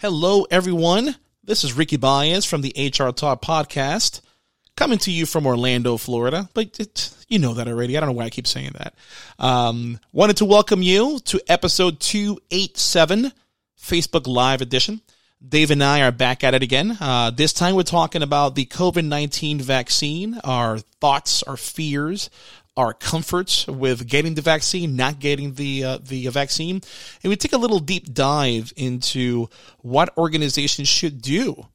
Hello, everyone. This is Ricky Baez from the HR Talk podcast, coming to you from Orlando, Florida. But it, you know that already. I don't know why I keep saying that. Um, wanted to welcome you to episode 287, Facebook Live edition. Dave and I are back at it again. Uh, this time we're talking about the COVID 19 vaccine, our thoughts, our fears, our comforts with getting the vaccine, not getting the uh, the vaccine, and we take a little deep dive into what organizations should do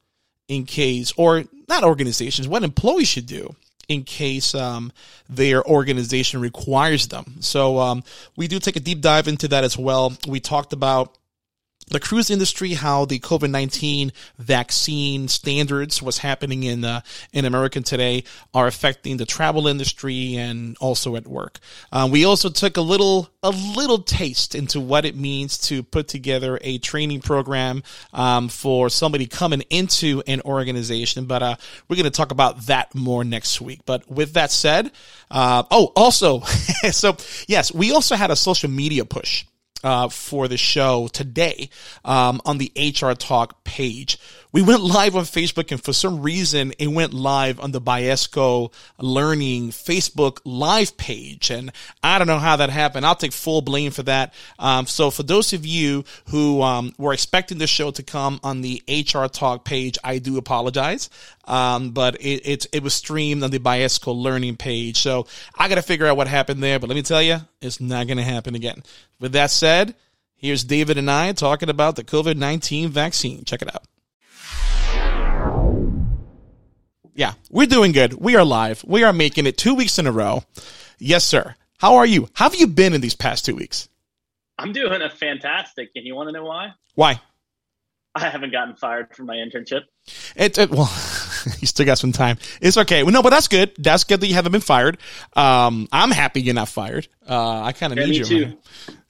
in case, or not organizations, what employees should do in case um, their organization requires them. So um, we do take a deep dive into that as well. We talked about the cruise industry, how the COVID nineteen vaccine standards, what's happening in uh, in America today, are affecting the travel industry and also at work. Uh, we also took a little a little taste into what it means to put together a training program um, for somebody coming into an organization. But uh, we're going to talk about that more next week. But with that said, uh, oh, also, so yes, we also had a social media push uh, for the show today um, on the HR Talk page. We went live on Facebook, and for some reason, it went live on the Biesco Learning Facebook Live page. And I don't know how that happened. I'll take full blame for that. Um, so, for those of you who um, were expecting the show to come on the HR Talk page, I do apologize. Um, but it, it, it was streamed on the Biesco Learning page. So, I got to figure out what happened there. But let me tell you, it's not going to happen again. With that said, here's David and I talking about the COVID 19 vaccine. Check it out. Yeah, we're doing good. We are live. We are making it two weeks in a row. Yes, sir. How are you? How have you been in these past two weeks? I'm doing a fantastic. And you want to know why? Why? I haven't gotten fired from my internship. It, it well, you still got some time. It's okay. Well, no, but that's good. That's good that you haven't been fired. Um, I'm happy you're not fired. Uh, I kind of Yeah, need you. too.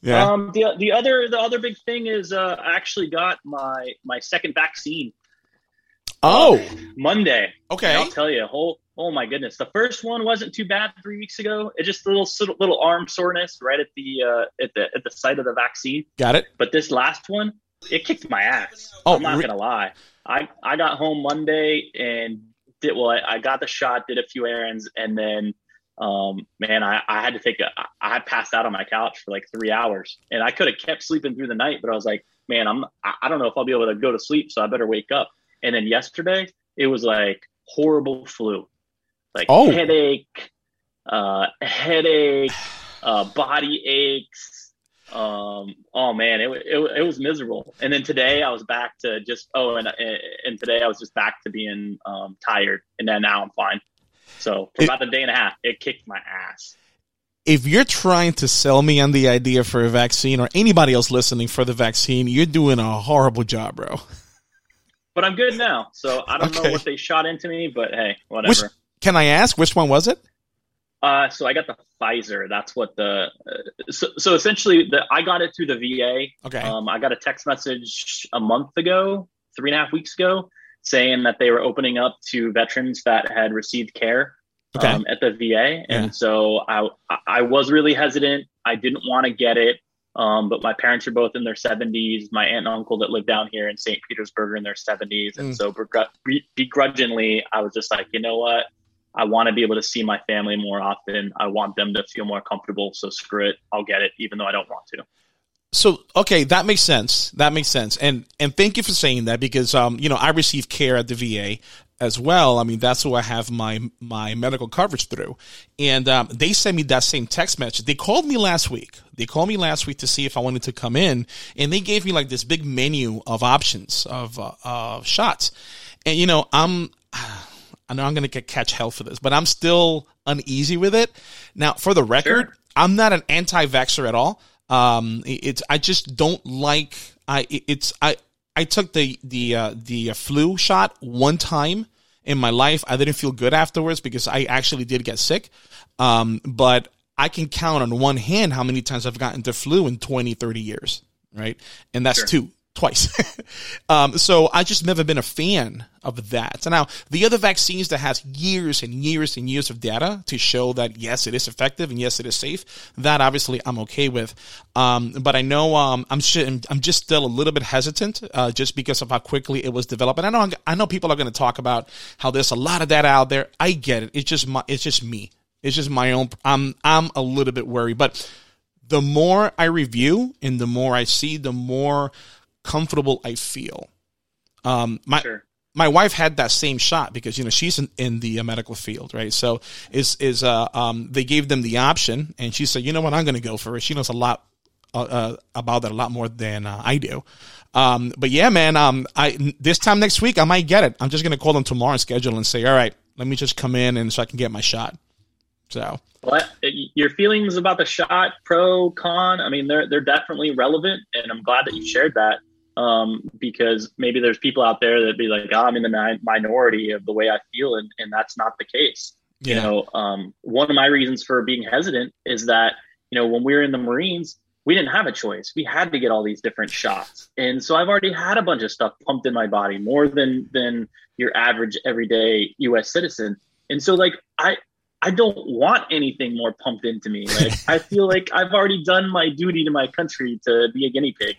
Yeah. Um, the the other the other big thing is uh, I actually got my my second vaccine oh, Monday. okay. And I'll tell you, oh, oh my goodness, the first one wasn't too bad three weeks ago. It just a little little, arm soreness right at the uh, at the at the site of the vaccine. Got it. But this last one, it kicked my ass. Oh, I'm not re- gonna lie. I I got home Monday and did well. I, I got the shot, did a few errands, and then um man, I, I had to take a I had passed out on my couch for like three hours, and I could have kept sleeping through the night, but I was like, man, I'm I don't know if I'll be able to go to sleep, so I better wake up. And then yesterday, it was like horrible flu, like Oh. headache, uh, headache, uh, body aches. Um, oh man, it, it, it was miserable. And then today I was back to just, oh, and, and today I was just back to being, um, tired. And then now I'm fine. So for It- about a day and a half, it kicked my ass. If you're trying to sell me on the idea for a vaccine or anybody else listening for the vaccine, you're doing a horrible job, bro. But I'm good now. So I don't Okay. know what they shot into me, but hey, whatever. Which, can I ask which one was it? Uh, so I got the Pfizer. That's what the uh, so, so essentially the I got it through the VA. Okay. Um, I got a text message a month ago, three and a half weeks ago, saying that they were opening up to veterans that had received care Okay. um, at the VA, and Yeah. so I I was really hesitant. I didn't want to get it. Um, but my parents are both in their 70s. My aunt and uncle that live down here in St. Petersburg are in their 70s. And Mm. so begr- begrudgingly, I was just like, you know what? I want to be able to see my family more often. I want them to feel more comfortable. So screw it. I'll get it, even though I don't want to. So okay, that makes sense. That makes sense. And and thank you for saying that because um you know I receive care at the VA as well. I mean that's who I have my my medical coverage through, and um, they sent me that same text message. They called me last week. They called me last week to see if I wanted to come in, and they gave me like this big menu of options of uh, uh, shots. And you know I'm. I know I'm going to get catch hell for this, but I'm still uneasy with it. Now, for the record, Sure. I'm not an anti-vaxxer at all. Um, it's I just don't like I it's I I took the the uh, the flu shot one time in my life. I didn't feel good afterwards because I actually did get sick. Um, but I can count on one hand how many times I've gotten the flu in 20, 30 years, right? And that's Sure. two. Twice. um, so I just never been a fan of that. So now the other vaccines that has years and years and years of data to show that yes, it is effective and yes, it is safe. That obviously I'm okay with. Um, but I know um, I'm sh- I'm just still a little bit hesitant uh, just because of how quickly it was developed. And I know I know people are going to talk about how there's a lot of data out there. I get it. It's just my it's just me. It's just my own. I'm I'm a little bit worried, but the more I review and the more I see, the more comfortable I feel. Um, my sure. my wife had that same shot because you know she's in, in the uh, medical field, right? So is is uh um they gave them the option, and she said, you know what, I'm going to go for it. She knows a lot uh, uh, about that a lot more than uh, I do. Um, but yeah, man, um, I this time next week I might get it. I'm just going to call them tomorrow and schedule and say, all right, let me just come in and so I can get my shot. So, what your feelings about the shot, pro con? I mean, they're they're definitely relevant, and I'm glad that you shared that um, because maybe there's people out there that be like, oh, I'm in the mi- minority of the way I feel, and, and that's not the case. Yeah. You know, um, one of my reasons for being hesitant is that you know when we were in the Marines, we didn't have a choice. We had to get all these different shots, and so I've already had a bunch of stuff pumped in my body, more than than your average everyday U.S. citizen. And so, like, I I don't want anything more pumped into me. Like I feel like I've already done my duty to my country to be a guinea pig.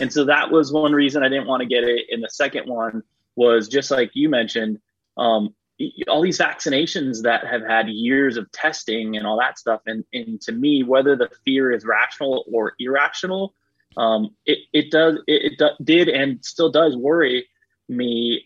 And so that was one reason I didn't want to get it. And the second one was just like you mentioned, um, all these vaccinations that have had years of testing and all that stuff. And, and to me, whether the fear is rational or irrational, um, it, it does, it, it do, did and still does worry me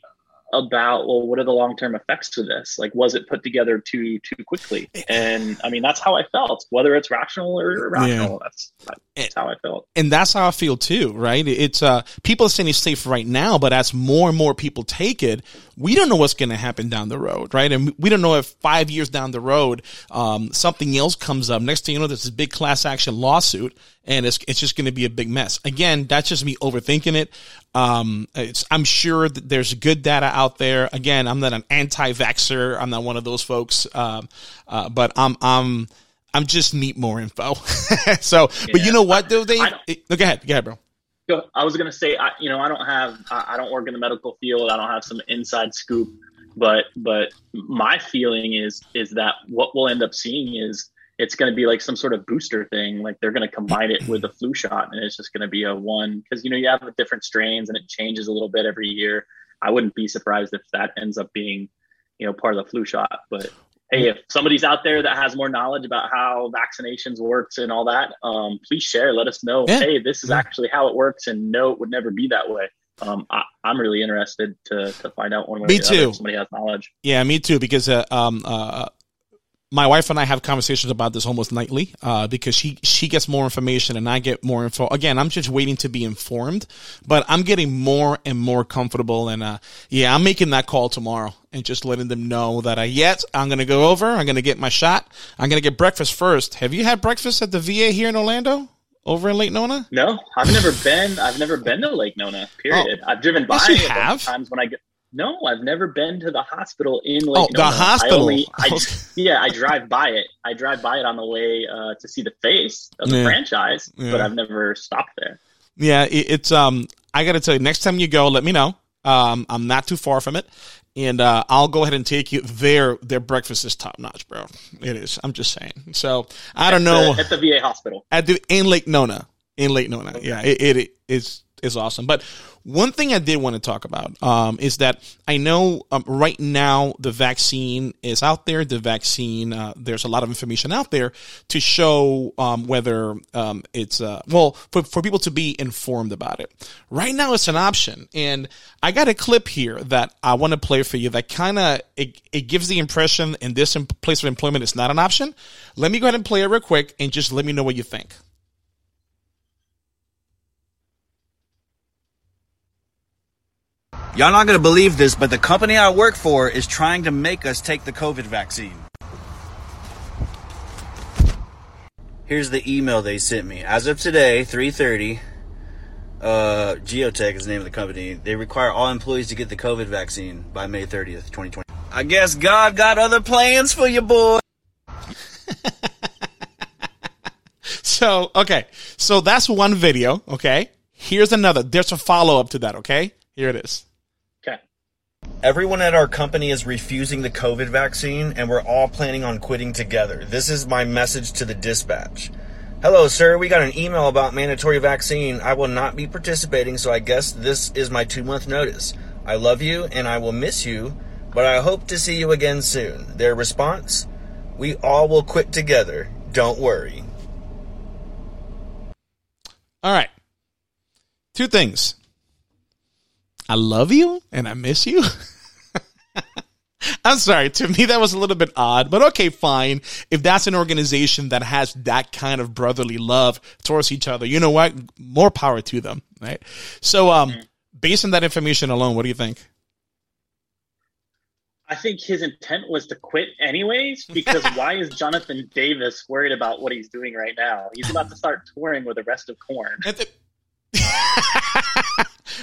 about well what are the long-term effects to this? Like was it put together too too quickly? And i mean that's how i felt whether it's rational or irrational. Yeah. that's that's how i felt. And that's how i feel too right? It's uh people are saying it's safe right now but as more and more people take it we don't know what's going to happen down the road right? And we don't know if five years down the road um, something else comes up. Next thing you know there's this big class action lawsuit and it's it's just going to be a big mess. Again, that's just me overthinking it. Um, I'm sure that there's good data out there. Again, I'm not an anti-vaxer. I'm not one of those folks. Um, uh, but I'm I'm I'm just need more info. so, yeah. but you know what? Though they, it, go ahead, go ahead, bro. I was gonna say, I, you know, I don't have, I don't work in the medical field. I don't have some inside scoop, but but my feeling is is that what we'll end up seeing is it's going to be like some sort of booster thing. Like they're going to combine it with a flu shot, and it's just going to be a one because you know you have different strains and it changes a little bit every year. I wouldn't be surprised if that ends up being, you know, part of the flu shot. But hey, if somebody's out there that has more knowledge about how vaccinations works and all that, um, please share. Let us know. Yeah. Hey, this is actually how it works, and no, it would never be that way. Um, I, am really interested to to find out one way. Me too. somebody has knowledge. Yeah, me too. Because uh, um, uh, my wife and I have conversations about this almost nightly uh, because she she gets more information and I get more info. Again, I'm just waiting to be informed, but I'm getting more and more comfortable. And uh, yeah, I'm making that call tomorrow and just letting them know that I yet I'm going to go over. I'm going to get my shot. I'm going to get breakfast first. Have you had breakfast at the VA here in Orlando? Over in Lake Nona? No, I've never been. I've never been to Lake Nona. Period. Oh, I've driven by yes, you have. times when I get no, I've never been to the hospital in Lake. Oh, the hospital. I only, I, yeah, I drive by it. I drive by it on the way uh, to see the face of the yeah. franchise, yeah. but I've never stopped there. Yeah, it, it's um. I got to tell you, next time you go, let me know. Um, I'm not too far from it, and uh, I'll go ahead and take you. Their their breakfast is top notch, bro. It is. I'm just saying. So I don't know the, at the VA hospital at the in Lake Nona in Lake Nona. Okay. Yeah, it, it, it is is awesome. But one thing I did want to talk about um, is that I know um, right now the vaccine is out there. The vaccine, uh, there's a lot of information out there to show um, whether um, it's uh, well for, for people to be informed about it. Right now, it's an option, and I got a clip here that I want to play for you that kind of it, it gives the impression in this place of employment it's not an option. Let me go ahead and play it real quick, and just let me know what you think. Y'all not gonna believe this, but the company I work for is trying to make us take the COVID vaccine. Here's the email they sent me. As of today, 3:30, uh, Geotech is the name of the company. They require all employees to get the COVID vaccine by May 30th, 2020. I guess God got other plans for you, boy. so, okay. So that's one video, okay? Here's another. There's a follow up to that. Okay, here it is. Everyone at our company is refusing the COVID vaccine, and we're all planning on quitting together. This is my message to the dispatch. Hello, sir. We got an email about mandatory vaccine. I will not be participating, so I guess this is my two month notice. I love you and I will miss you, but I hope to see you again soon. Their response We all will quit together. Don't worry. All right. Two things. I love you and I miss you. I'm sorry. To me, that was a little bit odd, but okay, fine. If that's an organization that has that kind of brotherly love towards each other, you know what? More power to them, right? So, um, based on that information alone, what do you think? I think his intent was to quit anyways, because why is Jonathan Davis worried about what he's doing right now? He's about to start touring with the rest of Korn.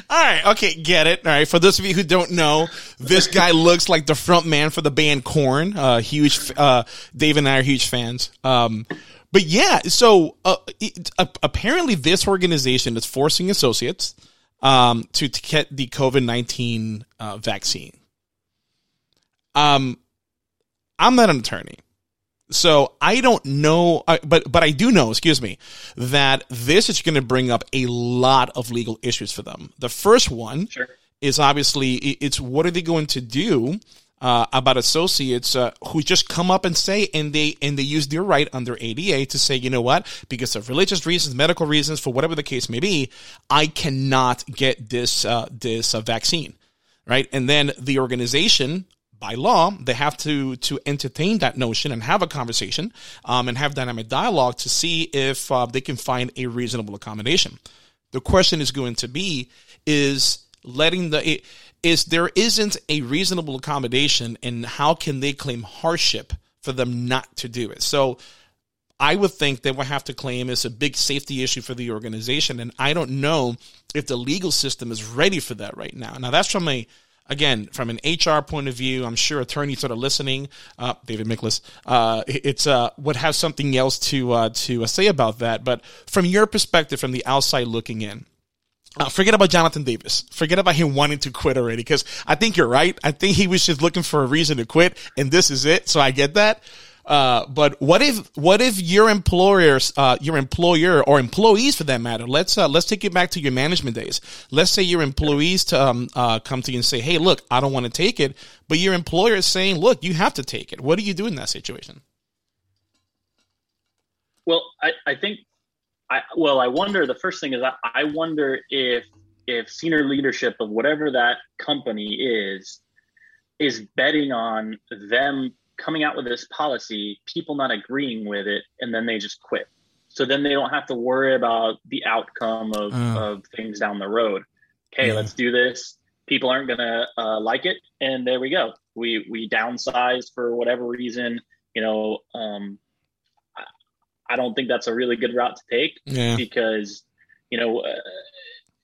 All right, okay, get it. All right, for those of you who don't know, this guy looks like the front man for the band Korn. Uh, huge, uh, Dave and I are huge fans. Um, but yeah, so uh, it, uh, apparently this organization is forcing associates um, to, to get the COVID nineteen uh, vaccine. Um, I'm not an attorney. So I don't know, uh, but but I do know, excuse me, that this is going to bring up a lot of legal issues for them. The first one Sure. is obviously it's what are they going to do uh, about associates uh, who just come up and say and they and they use their right under ADA to say, you know what, because of religious reasons, medical reasons, for whatever the case may be, I cannot get this uh, this uh, vaccine, right? And then the organization by law, they have to to entertain that notion and have a conversation um, and have dynamic dialogue to see if uh, they can find a reasonable accommodation. The question is going to be is letting the is there isn't a reasonable accommodation and how can they claim hardship for them not to do it? So I would think they would have to claim it's a big safety issue for the organization, and I don't know if the legal system is ready for that right now. Now that's from a again, from an HR point of view, I'm sure attorneys that are listening, uh, David Miklas, uh, it's uh, would have something else to uh, to say about that. But from your perspective, from the outside looking in, uh, forget about Jonathan Davis. Forget about him wanting to quit already, because I think you're right. I think he was just looking for a reason to quit, and this is it. So I get that. Uh, but what if what if your employers, uh, your employer or employees for that matter, let's uh, let's take it back to your management days. Let's say your employees to um, uh, come to you and say, "Hey, look, I don't want to take it," but your employer is saying, "Look, you have to take it." What do you do in that situation? Well, I, I think I well, I wonder. The first thing is I, I wonder if if senior leadership of whatever that company is is betting on them coming out with this policy, people not agreeing with it, and then they just quit. So then they don't have to worry about the outcome of, Uh. of things down the road. Okay, Yeah. let's do this. People aren't gonna uh, like it, and there we go. We we downsize for whatever reason. You know, um, I, don't think that's a really good route to take Yeah, because you know uh,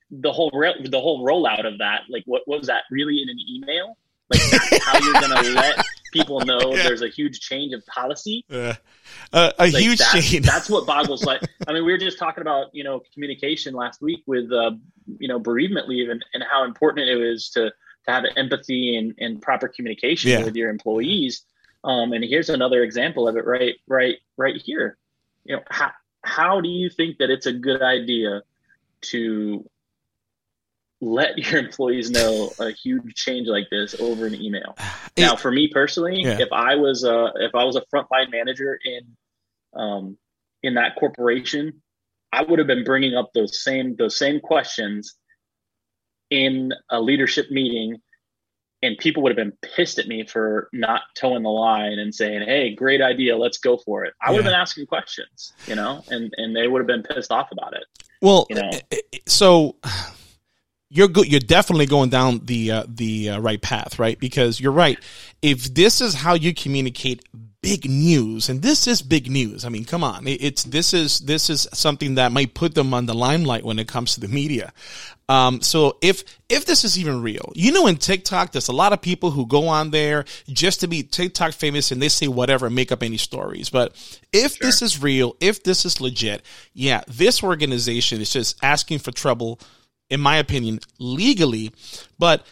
the whole re- the whole rollout of that like what, what was that really in an email like how you're gonna let people know Yeah. there's a huge change of policy uh, uh, a like huge that- change. that's what boggles like i mean we were just talking about you know communication last week with uh, you know bereavement leave and, and how important it is to to have empathy and, and proper communication Yeah. with your employees um, and here's another example of it right right right here you know how, how do you think that it's a good idea to let your employees know a huge change like this over an email now for me personally Yeah. if i was a if i was a frontline manager in um in that corporation i would have been bringing up those same those same questions in a leadership meeting and people would have been pissed at me for not toeing the line and saying hey great idea let's go for it i would have been asking questions you know and and they would have been pissed off about it Well, you know. so you're good. You're definitely going down the uh, the uh, right path, right? Because you're right. If this is how you communicate big news, and this is big news. I mean, come on, it's this is this is something that might put them on the limelight when it comes to the media. Um, so if if this is even real, you know, in TikTok, there's a lot of people who go on there just to be TikTok famous, and they say whatever, make up any stories. But if sure. this is real, if this is legit, yeah, this organization is just asking for trouble, in my opinion, legally. But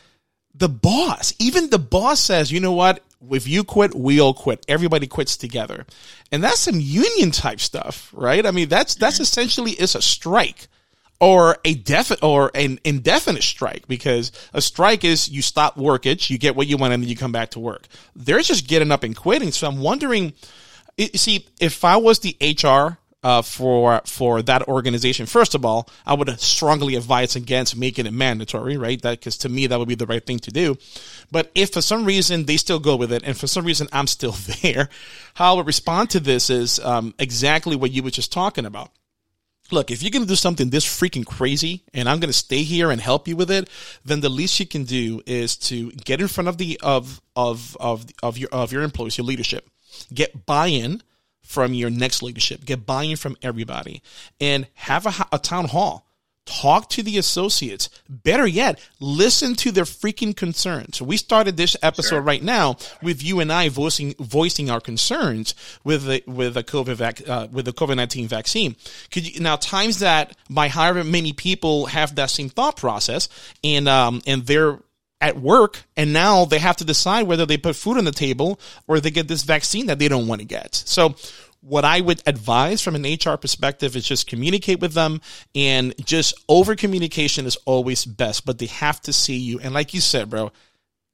the boss, even the boss says, you know what? If you quit, we all quit. Everybody quits together. And that's some union type stuff, right? I mean, that's, that's essentially is a strike or a definite or an indefinite strike because a strike is you stop workage, you get what you want, and then you come back to work. They're just getting up and quitting. So I'm wondering, you see, if I was the HR uh, for for that organization. First of all, I would strongly advise against making it mandatory, right? That because to me that would be the right thing to do. But if for some reason they still go with it, and for some reason I'm still there, how I would respond to this is um, exactly what you were just talking about. Look, if you're going to do something this freaking crazy and I'm going to stay here and help you with it, then the least you can do is to get in front of the of of of of your of your employees, your leadership, get buy-in from your next leadership, get buy-in from everybody, and have a, a town hall. Talk to the associates. Better yet, listen to their freaking concerns. So we started this episode sure. right now with you and I voicing voicing our concerns with the with the COVID vac, uh, with the COVID nineteen vaccine. Could you now times that by however many people have that same thought process and um and they're at work and now they have to decide whether they put food on the table or they get this vaccine that they don't want to get. So what I would advise from an HR perspective is just communicate with them and just over communication is always best, but they have to see you. And like you said, bro,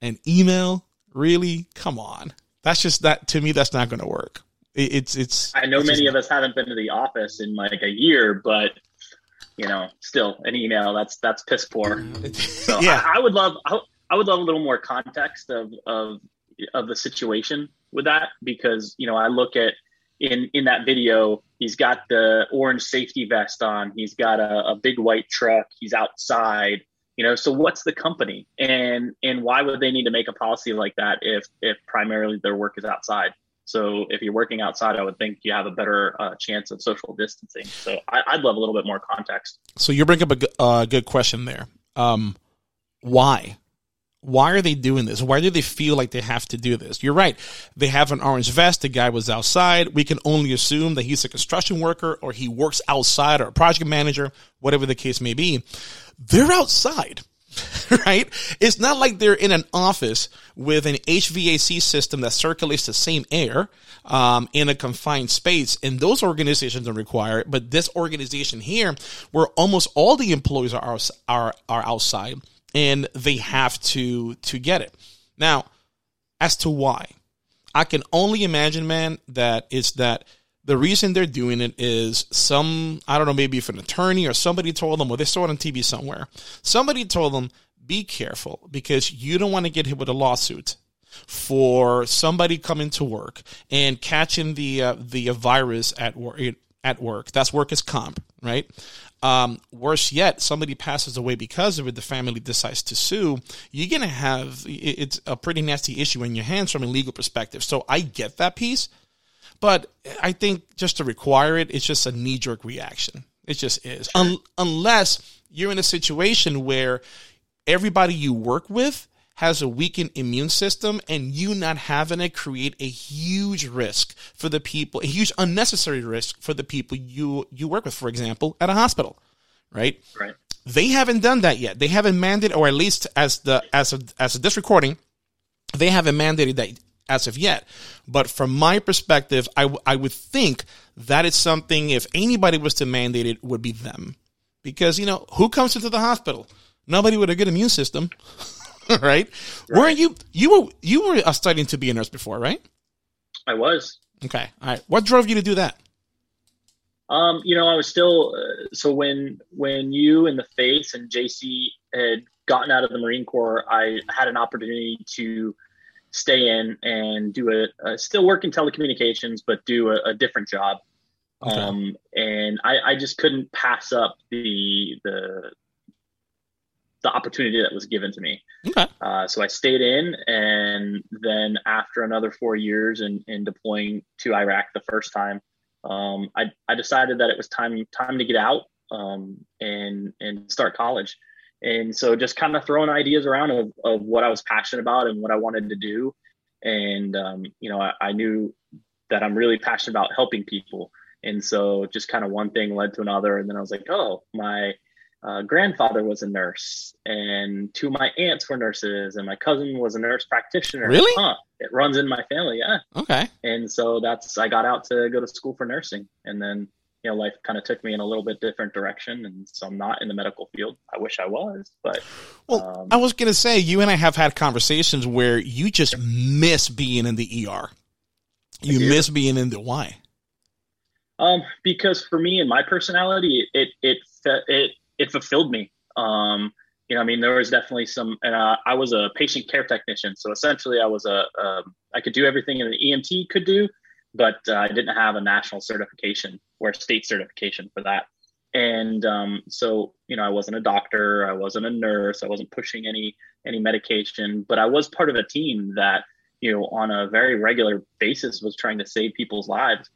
an email, really? Come on. That's just that to me, that's not going to work. It, it's, it's, I know many of us haven't been to the office in like a year, but you know, still an email that's, that's piss poor. So yeah. I, I would love, I, I would love a little more context of of of the situation with that because you know I look at in in that video he's got the orange safety vest on. He's got a, a big white truck. He's outside you know so what's the company? And and why would they need to make a policy like that if if primarily their work is outside? So if you're working outside i would think you have a better uh, chance of social distancing. So I, would love a little bit more context. So you bring up a uh, good question there. Um, why why are they doing this? Why do they feel like they have to do this? You're right. They have an orange vest. The guy was outside. We can only assume that he's a construction worker or he works outside or a project manager, whatever the case may be. They're outside, right? It's not like they're in an office with an HVAC system that circulates the same air um, in a confined space. And those organizations don't require it. But this organization here, where almost all the employees are, are, are outside, and they have to to get it. Now, as to why, I can only imagine, man, that it's that the reason they're doing it is some I don't know, maybe if an attorney or somebody told them, or they saw it on TV somewhere. Somebody told them, be careful because you don't want to get hit with a lawsuit for somebody coming to work and catching the uh, the virus at work at work. That's workers comp, right? Um, worse yet, somebody passes away because of it, the family decides to sue, you're going to have, it's a pretty nasty issue in your hands from a legal perspective. So I get that piece, but I think just to require it, it's just a knee jerk reaction. It just is. Un- unless you're in a situation where everybody you work with has a weakened immune system and you not having it create a huge risk for the people, a huge unnecessary risk for the people you you work with, for example, at a hospital, right? Right. They haven't done that yet. They haven't mandated, or at least as the as of as of this recording, they haven't mandated that as of yet. But from my perspective, I, I would think that is something, if anybody was to mandate it, would be them. Because, you know, who comes into the hospital? Nobody with a good immune system. right? right? Weren't you you were you were studying to be a nurse before, right? I was. Okay. All right. What drove you to do that? Um, you know, I was still uh, so when when you and the face and JC had gotten out of the Marine Corps, I had an opportunity to stay in and do a, a still work in telecommunications, but do a, a different job. Okay. Um, and I, I just couldn't pass up the the the opportunity that was given to me. Okay. Uh, so I stayed in, and then after another four years in, in deploying to Iraq the first time, um, I, I decided that it was time time to get out um, and and start college. And so just kind of throwing ideas around of, of what I was passionate about and what I wanted to do. And um, you know, I, I knew that I'm really passionate about helping people. And so just kind of one thing led to another. And then I was like, oh, my uh, grandfather was a nurse, and two of my aunts were nurses, and my cousin was a nurse practitioner. Really? Huh. It runs in my family, yeah. Okay. And so that's I got out to go to school for nursing, and then you know life kind of took me in a little bit different direction, and so I'm not in the medical field. I wish I was, but Well, um, I was gonna say you and I have had conversations where you just miss being in the ER. You miss being in the why. Um, because for me and my personality, it it it it, it fulfilled me. Um, you know, I mean, there was definitely some. And uh, I was a patient care technician, so essentially, I was a um, I could do everything an EMT could do, but uh, I didn't have a national certification or state certification for that. And um, so, you know, I wasn't a doctor, I wasn't a nurse, I wasn't pushing any any medication, but I was part of a team that, you know, on a very regular basis was trying to save people's lives.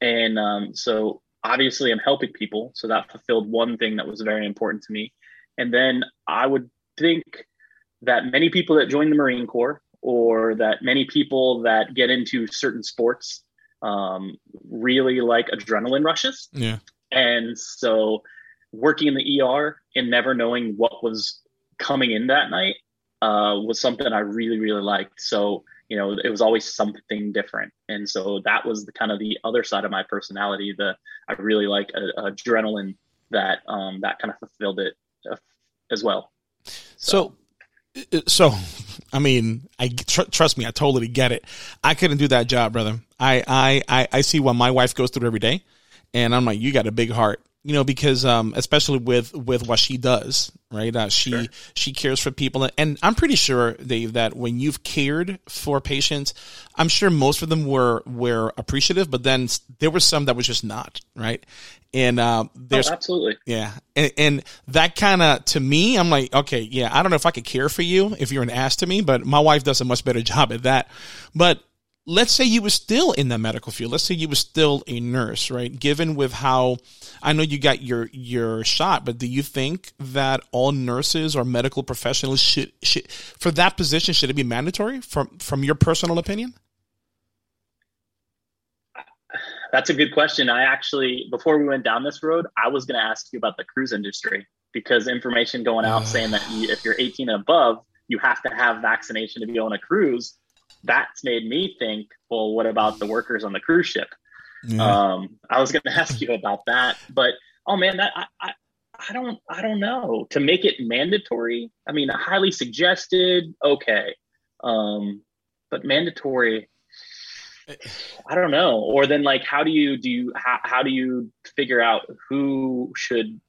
And um, so obviously I'm helping people. So that fulfilled one thing that was very important to me. And then I would think that many people that join the Marine Corps or that many people that get into certain sports um, really like adrenaline rushes. Yeah. And so working in the ER and never knowing what was coming in that night uh, was something I really, really liked. So you know it was always something different and so that was the kind of the other side of my personality the i really like a, a adrenaline that um that kind of fulfilled it uh, as well So, uh, so, I mean, I tr- trust me, I totally get it. I couldn't do that job, brother. I, I, I, I see what my wife goes through every day, and I'm like, you got a big heart, you know, because um, especially with with what she does, right? Uh, she Sure. she cares for people, and I'm pretty sure, Dave, that when you've cared for patients, I'm sure most of them were were appreciative, but then there were some that was just not, right? And uh, there's oh, absolutely yeah, and, and that kind of to me, I'm like, okay, yeah, I don't know if I could care for you if you're an ass to me, but my wife does a much better job at that. But let's say you were still in the medical field. Let's say you were still a nurse, right? Given with how I know you got your your shot, but do you think that all nurses or medical professionals should should for that position should it be mandatory from from your personal opinion? that's a good question i actually before we went down this road i was going to ask you about the cruise industry because information going out saying that you, if you're 18 and above you have to have vaccination to be on a cruise that's made me think well what about the workers on the cruise ship Um, I was going to ask you about that, but oh man, that I, I, I don't, I don't know. To make it mandatory, I mean, highly suggested, okay, um, but mandatory, I don't know. Or then, like, how do you do? You, how, how do you figure out who should,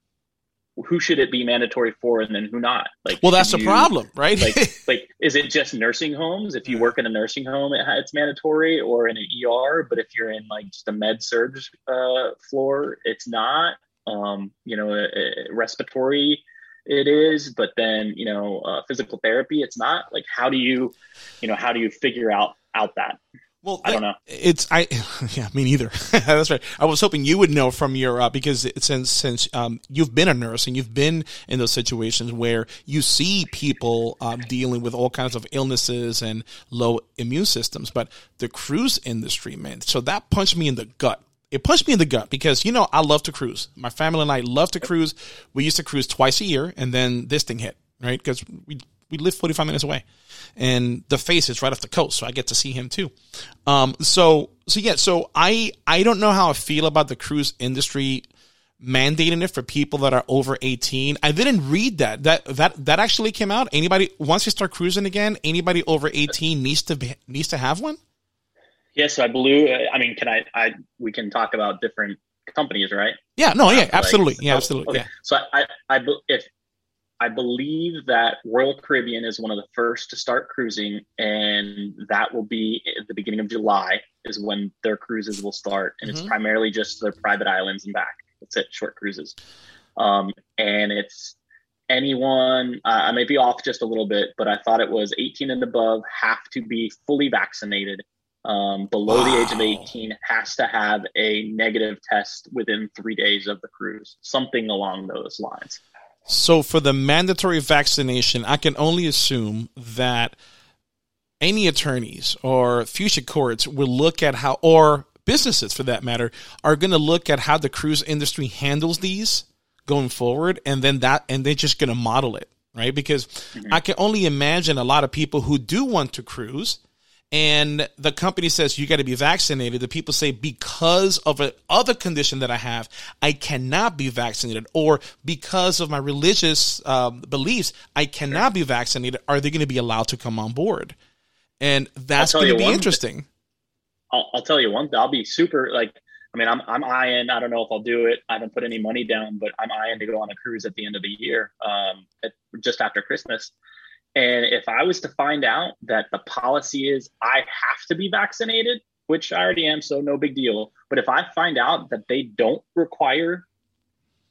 who should it be mandatory for, and then who not? Like, well, that's the you- problem, right? like like is it just nursing homes? If you work in a nursing home it, it's mandatory or in an er but if you're in like just a med surg uh, floor it's not. Um, you know uh, uh, respiratory it is but then you know uh, physical therapy it's not. Like how do you you know how do you figure out out that Well, I don't know. It's I, yeah, me neither. That's right. I was hoping you would know from your uh, because it, since since um, you've been a nurse and you've been in those situations where you see people um, dealing with all kinds of illnesses and low immune systems, but the cruise industry, man. So that punched me in the gut. It punched me in the gut because you know I love to cruise. My family and I love to cruise. We used to cruise twice a year, and then this thing hit right because we we live 45 minutes away. And the face is right off the coast so i get to see him too. Um so so yeah so i i don't know how i feel about the cruise industry mandating it for people that are over 18 i didn't read that. That that that actually came out. Anybody once you start cruising again anybody over 18 needs to be needs to have one? Yes i believe i mean can i i we can talk about different companies right? Yeah no yeah Like, absolutely. Yeah oh, absolutely okay. yeah. So I, I, be- if I believe that Royal Caribbean is one of the first to start cruising, and that will be at the beginning of July is when their cruises will start, and it's Mhm. primarily just their private islands and back. That's it, short cruises, um, and it's anyone, uh, I may be off just a little bit, but I thought it was 18 and above have to be fully vaccinated. Um, below wow. the age of 18 has to have a negative test within three days of the cruise, something along those lines. So, for the mandatory vaccination, I can only assume that any attorneys or future courts will look at how, or businesses for that matter, are going to look at how the cruise industry handles these going forward, and then that, and they're just going to model it, right? Because mm-hmm. I can only imagine a lot of people who do want to cruise and the company says you got to be vaccinated, the people say because of a other condition that I have, I cannot be vaccinated, or because of my religious um, beliefs, I cannot be vaccinated. Are they going to be allowed to come on board? And that's going to be interesting. I'll, I'll, tell you one. I'll be super like. I mean, I'm I'm eyeing. I don't know if I'll do it. I haven't put any money down, but I'm eyeing to go on a cruise at the end of the year, um, at, just after Christmas. And if I was to find out that the policy is I have to be vaccinated, which I already am, so no big deal. But if I find out that they don't require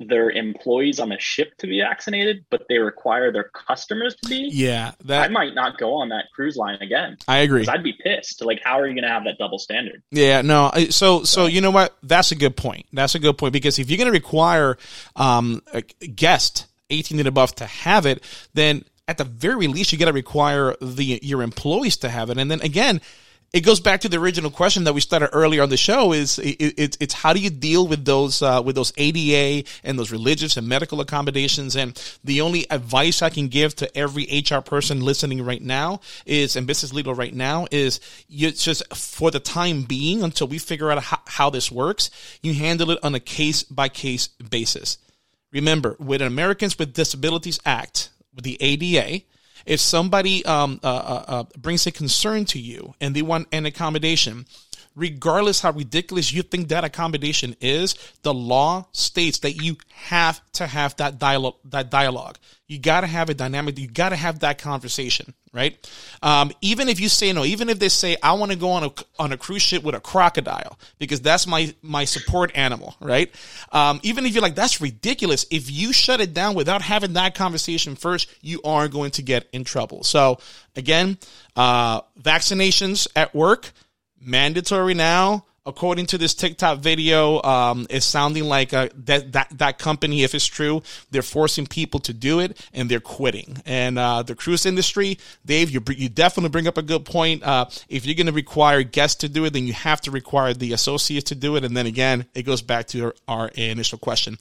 their employees on the ship to be vaccinated, but they require their customers to be, yeah, that I might not go on that cruise line again. I agree. I'd be pissed. Like, how are you going to have that double standard? Yeah, no. So, so you know what? That's a good point. That's a good point because if you're going to require um, a guest 18 and above to have it, then at the very least, you got to require the your employees to have it. And then again, it goes back to the original question that we started earlier on the show is it, it, it's how do you deal with those uh, with those ADA and those religious and medical accommodations and the only advice I can give to every HR person listening right now is and business legal right now is you just for the time being until we figure out how, how this works you handle it on a case by case basis remember with Americans with Disabilities Act with the ADA, if somebody um, uh, uh, uh, brings a concern to you and they want an accommodation, regardless how ridiculous you think that accommodation is, the law states that you have to have that dialogue. That dialogue. You got to have a dynamic. You got to have that conversation, right? Um, even if you say no, even if they say I want to go on a on a cruise ship with a crocodile because that's my my support animal, right? Um, even if you're like that's ridiculous, if you shut it down without having that conversation first, you are going to get in trouble. So again, uh, vaccinations at work mandatory now according to this TikTok video, um, it's sounding like uh, that, that that company, if it's true, they're forcing people to do it and they're quitting. And uh, the cruise industry, Dave, you you definitely bring up a good point. Uh, if you're going to require guests to do it, then you have to require the associates to do it. And then again, it goes back to our, our initial question.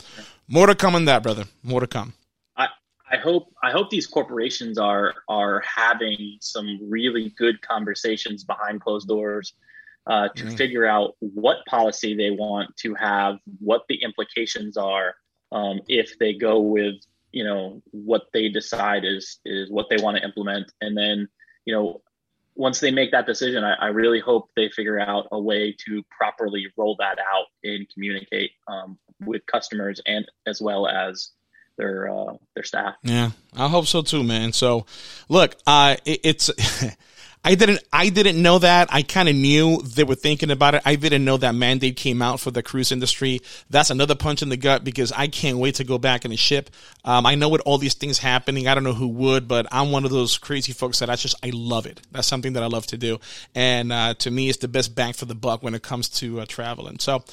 More to come on that, brother. More to come. I, I hope I hope these corporations are are having some really good conversations behind closed doors uh, to mm. figure out what policy they want to have, what the implications are um, if they go with you know what they decide is is what they want to implement, and then you know once they make that decision, I, I really hope they figure out a way to properly roll that out and communicate um, with customers and as well as their uh, their staff. Yeah, I hope so too, man. So, look, uh, it, it's I didn't I didn't know that. I kind of knew they were thinking about it. I didn't know that mandate came out for the cruise industry. That's another punch in the gut because I can't wait to go back in the ship. Um, I know with all these things happening, I don't know who would, but I'm one of those crazy folks that I just I love it. That's something that I love to do, and uh, to me, it's the best bang for the buck when it comes to uh, traveling. So,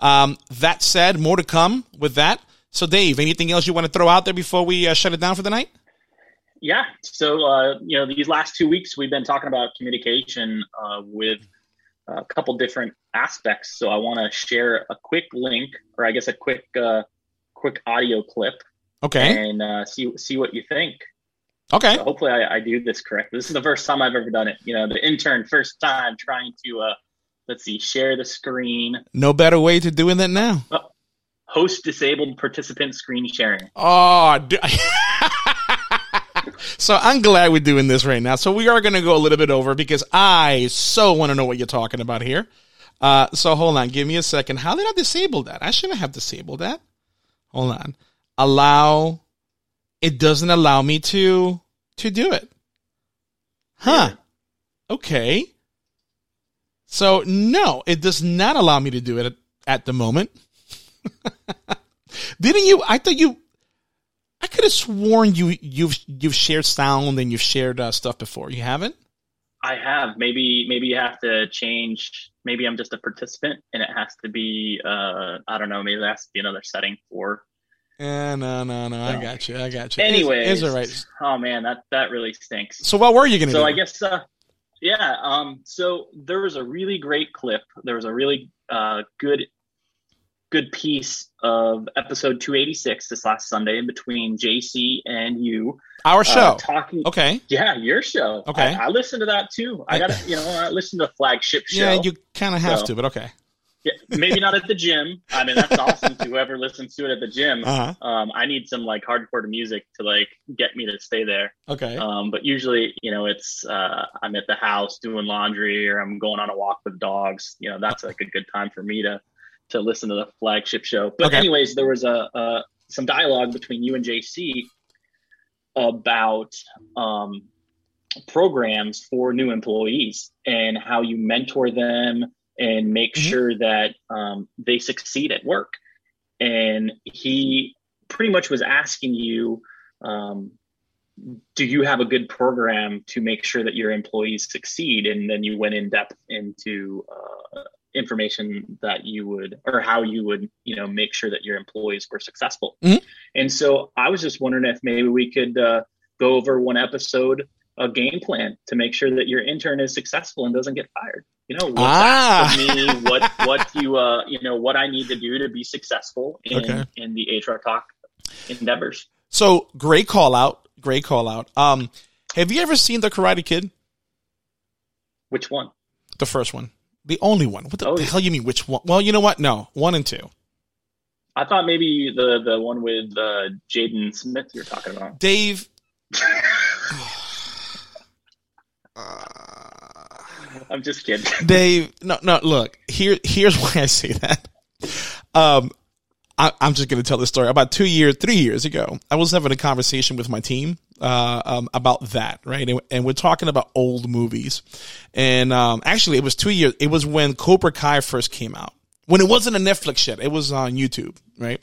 um, that said, more to come with that. So, Dave, anything else you want to throw out there before we uh, shut it down for the night? Yeah. So, uh, you know, these last two weeks we've been talking about communication uh, with a couple different aspects. So, I want to share a quick link, or I guess a quick, uh, quick audio clip. Okay. And uh, see see what you think. Okay. So hopefully, I, I, do this correct. This is the first time I've ever done it. You know, the intern first time trying to uh, let's see, share the screen. No better way to doing that now. Oh, host disabled participant screen sharing. Oh. So I'm glad we're doing this right now. So we are going to go a little bit over because I so want to know what you're talking about here. Uh, so hold on, give me a second. How did I disable that? I shouldn't have disabled that. Hold on. Allow. It doesn't allow me to to do it. Huh. Okay. So no, it does not allow me to do it at, at the moment. Didn't you? I thought you I could have sworn you you've you've shared sound and you've shared uh, stuff before. You haven't? I have. Maybe maybe you have to change. Maybe I'm just a participant, and it has to be. Uh, I don't know. Maybe there has to be another setting for. Yeah, no, no, no. I got you. I got you. Anyway, is all right. Oh man, that that really stinks. So what were you gonna so do? I guess. Uh, yeah. Um. So there was a really great clip. There was a really uh, good good piece of episode 286 this last Sunday in between JC and you. Our show. Uh, talking. Okay. Yeah, your show. Okay. I, I listened to that too. I got to, you know, I listened to the flagship show. Yeah, you kind of have So- to, but okay. Yeah, maybe not at the gym. I mean, that's awesome to whoever listens to it at the gym. Uh huh. Um, I need some like hardcore music to like get me to stay there. Okay. Um, but usually, you know, it's uh, I'm at the house doing laundry or I'm going on a walk with dogs. You know, that's like a good time for me to to listen to the flagship show. But Okay. anyways, there was a, a some dialogue between you and JC about um, programs for new employees and how you mentor them and make Mhm. sure that um, they succeed at work. And he pretty much was asking you, um, do you have a good program to make sure that your employees succeed? And then you went in depth into uh, information that you would, or how you would, you know, make sure that your employees were successful. Mhm. And so I was just wondering if maybe we could uh, go over one episode, a game plan to make sure that your intern is successful and doesn't get fired. You know, what's Ah. me, what what you uh, you know, what I need to do to be successful in Okay. in the HR talk endeavors. So great call out. Great call out. Um, have you ever seen the Karate Kid? Which one? The first one, the only one. What the, Oh, the hell you mean? Which one? Well, you know what? No, one and two. I thought maybe the the one with uh, Jaden Smith you're talking about. Dave. I'm just kidding. Dave, no, no. Look, here, here's why I say that. Um, I, I'm just going to tell this story. About two years, three years ago, I was having a conversation with my team uh, um, about that, right? And, and we're talking about old movies. And um, actually, it was two years. It was when Cobra Kai first came out. When it wasn't a Netflix yet, it was on YouTube, right?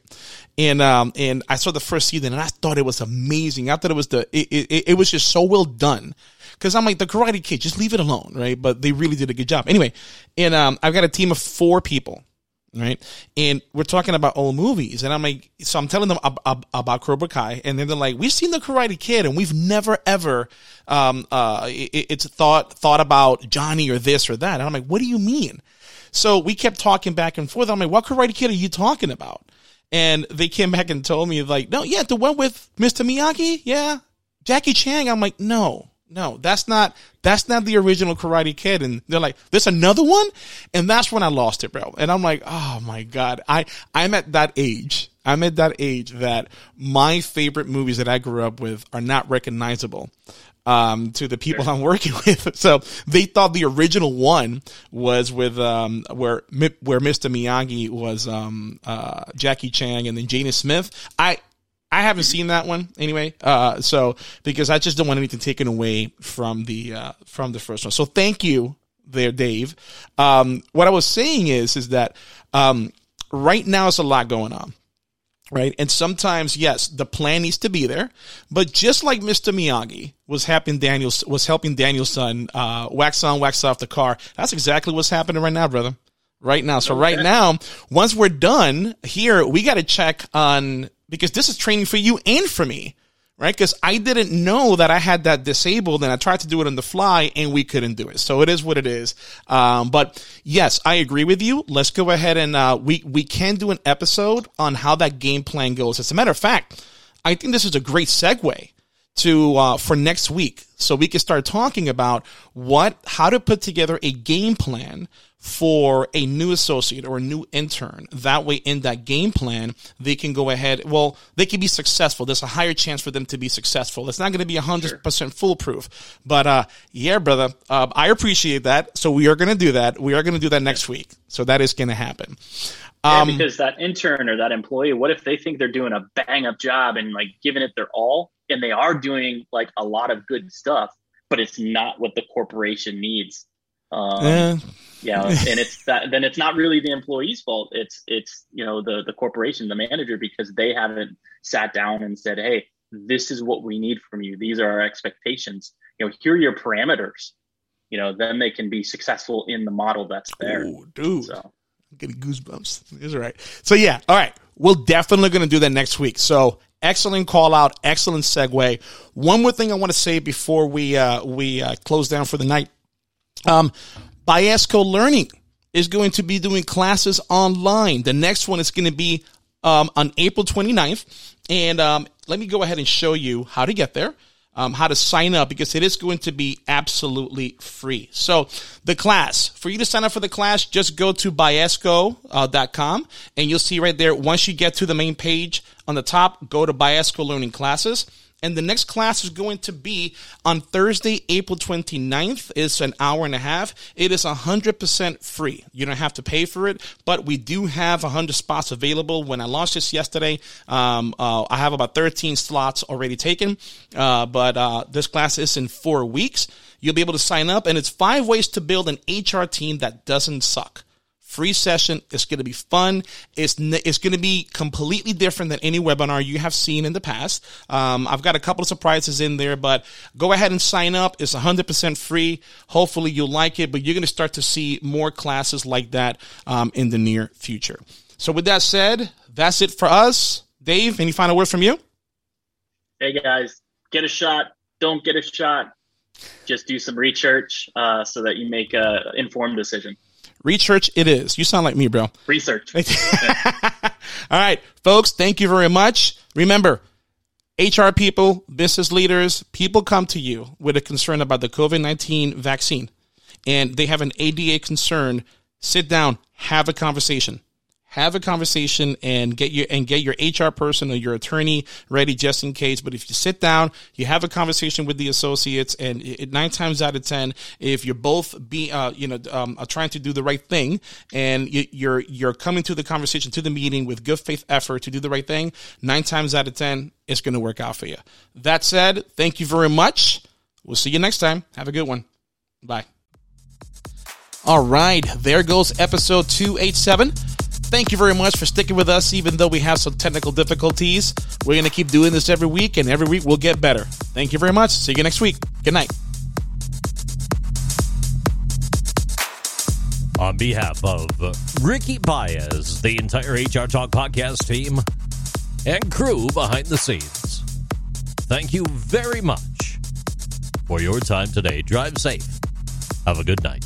And um, and I saw the first season, and I thought it was amazing. I thought it was the it, it, it was just so well done. Cause I'm like the Karate Kid, just leave it alone, right? But they really did a good job. Anyway, and um, I've got a team of four people, right? And we're talking about old movies, and I'm like, so I'm telling them ab- ab- about Cobra Kai, and then they're like, we've seen the Karate Kid, and we've never ever, um, uh, it, it's thought thought about Johnny or this or that. And I'm like, what do you mean? So we kept talking back and forth. I'm like, what Karate Kid are you talking about? And they came back and told me like, no, yeah, the one with Mr. Miyagi, yeah, Jackie Chan. I'm like, no, no, that's not that's not the original Karate Kid. And they're like, there's another one, and that's when I lost it, bro. And I'm like, oh my god, I I'm at that age. I'm at that age that my favorite movies that I grew up with are not recognizable um, to the people I'm working with. So they thought the original one was with um, where where Mr. Miyagi was um, uh, Jackie Chan and then Jaden Smith. I I haven't seen that one anyway. Uh, so because I just don't want anything taken away from the uh, from the first one. So thank you there, Dave. Um, what I was saying is is that um, right now there's a lot going on right? And sometimes, yes, the plan needs to be there, but just like Mr. Miyagi was helping Daniel was helping Daniel's son uh, wax on, wax off the car. That's exactly what's happening right now, brother. Right now. So right now, once we're done here, we got to check on because this is training for you and for me. Right, because I didn't know that I had that disabled, and I tried to do it on the fly, and we couldn't do it. So it is what it is. Um, but yes, I agree with you. Let's go ahead and uh, we we can do an episode on how that game plan goes. As a matter of fact, I think this is a great segue to uh, for next week, so we can start talking about what how to put together a game plan for a new associate or a new intern. That way, in that game plan, they can go ahead. Well, they can be successful. There's a higher chance for them to be successful. It's not going to be hundred percent foolproof, but uh, yeah, brother, uh, I appreciate that. So we are going to do that. We are going to do that next week. So that is going to happen. Yeah, Um, because that intern or that employee, what if they think they're doing a bang up job and like giving it their all, and they are doing like a lot of good stuff, but it's not what the corporation needs. Um, yeah. Yeah, and it's that. Then it's not really the employee's fault. It's it's you know the the corporation, the manager, because they haven't sat down and said, "Hey, this is what we need from you. These are our expectations. You know, here are your parameters." You know, then they can be successful in the model that's there. Ooh, dude, so. I'm getting goosebumps. Is right. So yeah, all right. We're definitely going to do that next week. So excellent call out, excellent segue. One more thing I want to say before we uh, we uh, close down for the night. Um, Biasco Learning is going to be doing classes online. The next one is going to be um, on April 29th. And um, let me go ahead and show you how to get there. Um, how to sign up because it is going to be absolutely free. So the class, for you to sign up for the class, just go to biasco.com uh, and you'll see right there, once you get to the main page on the top, go to Biasco Learning Classes. And the next class is going to be on Thursday, April 29th. It's an hour and a half. It is 100% free. You don't have to pay for it, but we do have 100 spots available. When I launched this yesterday, um, uh, I have about 13 slots already taken. Uh, but uh, this class is in four weeks. You'll be able to sign up, and it's five ways to build an HR team that doesn't suck free session. It's going to be fun. It's it's going to be completely different than any webinar you have seen in the past. Um, I've got a couple of surprises in there, but go ahead and sign up. It's 100% free. Hopefully you'll like it, but you're going to start to see more classes like that um, in the near future. So with that said, that's it for us. Dave, any final word from you? Hey guys, get a shot. Don't get a shot. Just do some research uh, so that you make an informed decision. Research it is. You sound like me, bro. Research. All right, folks, thank you very much. Remember, HR people, business leaders, people come to you with a concern about the COVID 19 vaccine and they have an ADA concern. Sit down, have a conversation have a conversation and get your and get your HR person or your attorney ready just in case. But if you sit down, you have a conversation with the associates, and it, nine times out of ten, if you're both be uh, you know um, trying to do the right thing, and you, you're you're coming to the conversation to the meeting with good faith effort to do the right thing, nine times out of ten, it's going to work out for you. That said, thank you very much. We'll see you next time. Have a good one. Bye. All right, there goes episode 287. Thank you very much for sticking with us, even though we have some technical difficulties. We're going to keep doing this every week, and every week we'll get better. Thank you very much. See you next week. Good night. On behalf of Ricky Baez, the entire HR Talk podcast team, and crew behind the scenes, thank you very much for your time today. Drive safe. Have a good night.